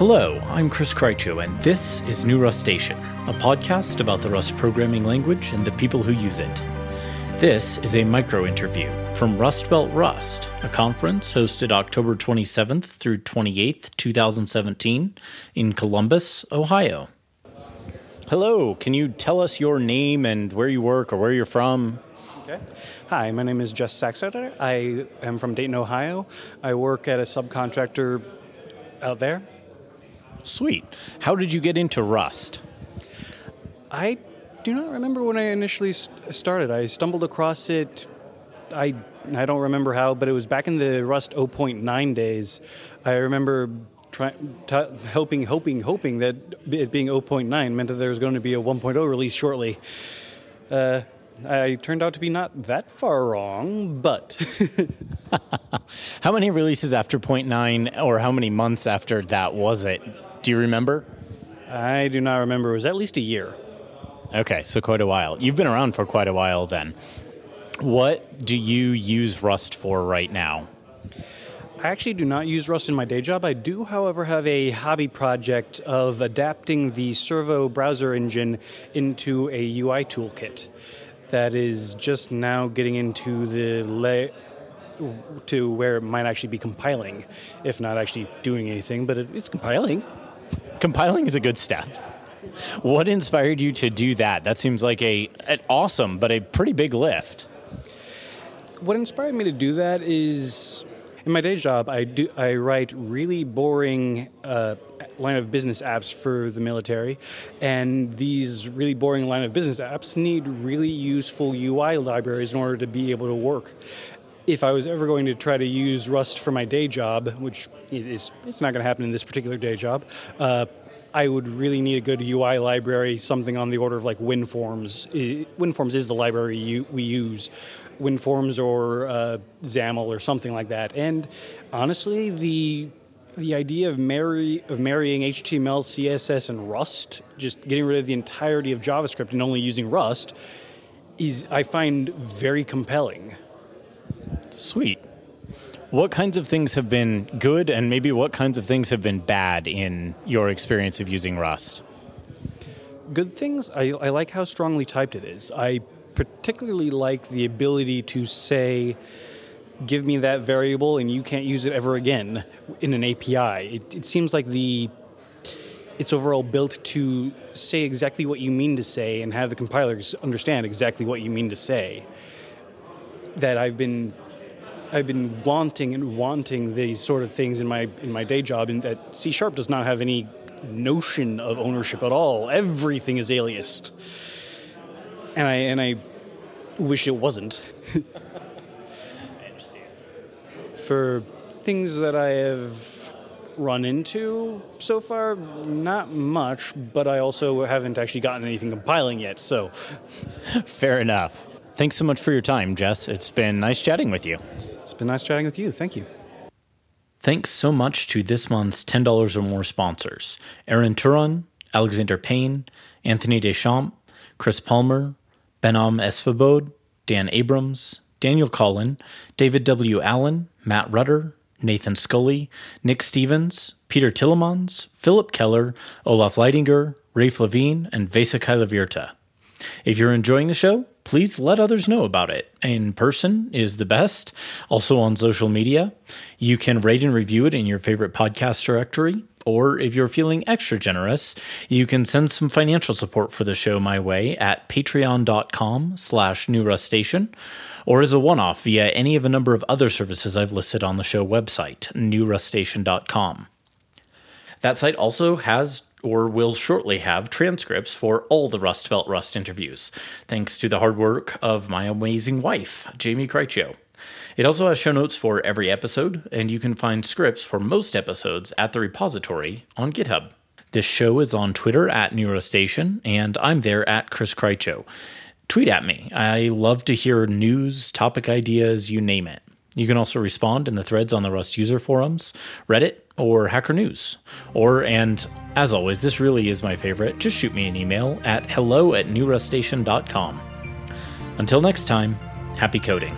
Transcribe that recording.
Hello, I'm Chris Krycho, and this is New Rustacean, a podcast about the Rust programming language and the people who use it. This is a micro interview from Rust Belt Rust, a conference hosted October 27th through 28th, 2017, in Columbus, Ohio. Hello, can you tell us your name and where you work or where you're from? Okay. Hi, my name is Jess Saxotter. I am from Dayton, Ohio. I work at a subcontractor out there. Sweet. How did you get into Rust? I do not remember when I initially started. I stumbled across it. I I don't remember how, but it was back in the Rust 0.9 days. I remember try, t- hoping, hoping, hoping that it being 0.9 meant that there was going to be a 1.0 release shortly. Uh, I turned out to be not that far wrong, but. how many releases after 0.9 or how many months after that was it? Do you remember? I do not remember. It was at least a year. Okay, so quite a while. You've been around for quite a while then. What do you use Rust for right now? I actually do not use Rust in my day job. I do, however, have a hobby project of adapting the Servo browser engine into a UI toolkit that is just now getting into the le- to where it might actually be compiling, if not actually doing anything, but it, it's compiling compiling is a good step. What inspired you to do that? That seems like a an awesome but a pretty big lift. What inspired me to do that is in my day job, I do I write really boring uh, line of business apps for the military, and these really boring line of business apps need really useful UI libraries in order to be able to work if I was ever going to try to use Rust for my day job, which is it's not going to happen in this particular day job, uh, I would really need a good UI library, something on the order of like WinForms. WinForms is the library you, we use, WinForms or uh, XAML or something like that. And honestly, the the idea of marry of marrying HTML, CSS, and Rust, just getting rid of the entirety of JavaScript and only using Rust, is I find very compelling. Sweet. What kinds of things have been good, and maybe what kinds of things have been bad in your experience of using Rust? Good things, I, I like how strongly typed it is. I particularly like the ability to say, give me that variable and you can't use it ever again in an API. It, it, seems like the it's overall built to say exactly what you mean to say and have the compilers understand exactly what you mean to say. That I've been I've been wanting and wanting these sort of things in my in my day job, and that C sharp does not have any notion of ownership at all. Everything is aliased, and I and I wish it wasn't. For things that I have run into so far, not much, but I also haven't actually gotten anything compiling yet. So, fair enough. Thanks so much for your time, Jess. It's been nice chatting with you. It's been nice chatting with you. Thank you. Thanks so much to this month's $10 or more sponsors Aaron Turon, Alexander Payne, Anthony Deschamps, Chris Palmer, Behnam Esfahbod, Dan Abrams, Daniel Collin, David W. Allen, Matt Rudder, Nathan Scully, Nick Stevens, Peter Tillemans, Philip Keller, Olaf Leidinger, Raph Levien, and Vesa Kaihlavirta. If you're enjoying the show, please let others know about it. In person is the best, also on social media. You can rate and review it in your favorite podcast directory. Or if you're feeling extra generous, you can send some financial support for the show my way at patreon.com slash newrustacean or as a one-off via any of a number of other services I've listed on the show website, newrustacean.com. That site also has or will shortly have transcripts for all the Rust Belt Rust interviews, thanks to the hard work of my amazing wife, Jamie Krycho. It also has show notes for every episode, and you can find scripts for most episodes at the repository on GitHub. This show is on Twitter at newrustacean, and I'm there at Chris Krycho. Tweet at me. I love to hear news, topic ideas, you name it. You can also respond in the threads on the Rust user forums, Reddit, or Hacker News. Or, and as always, this really is my favorite, just shoot me an email at hello at newrustacean.com. Until next time, happy coding.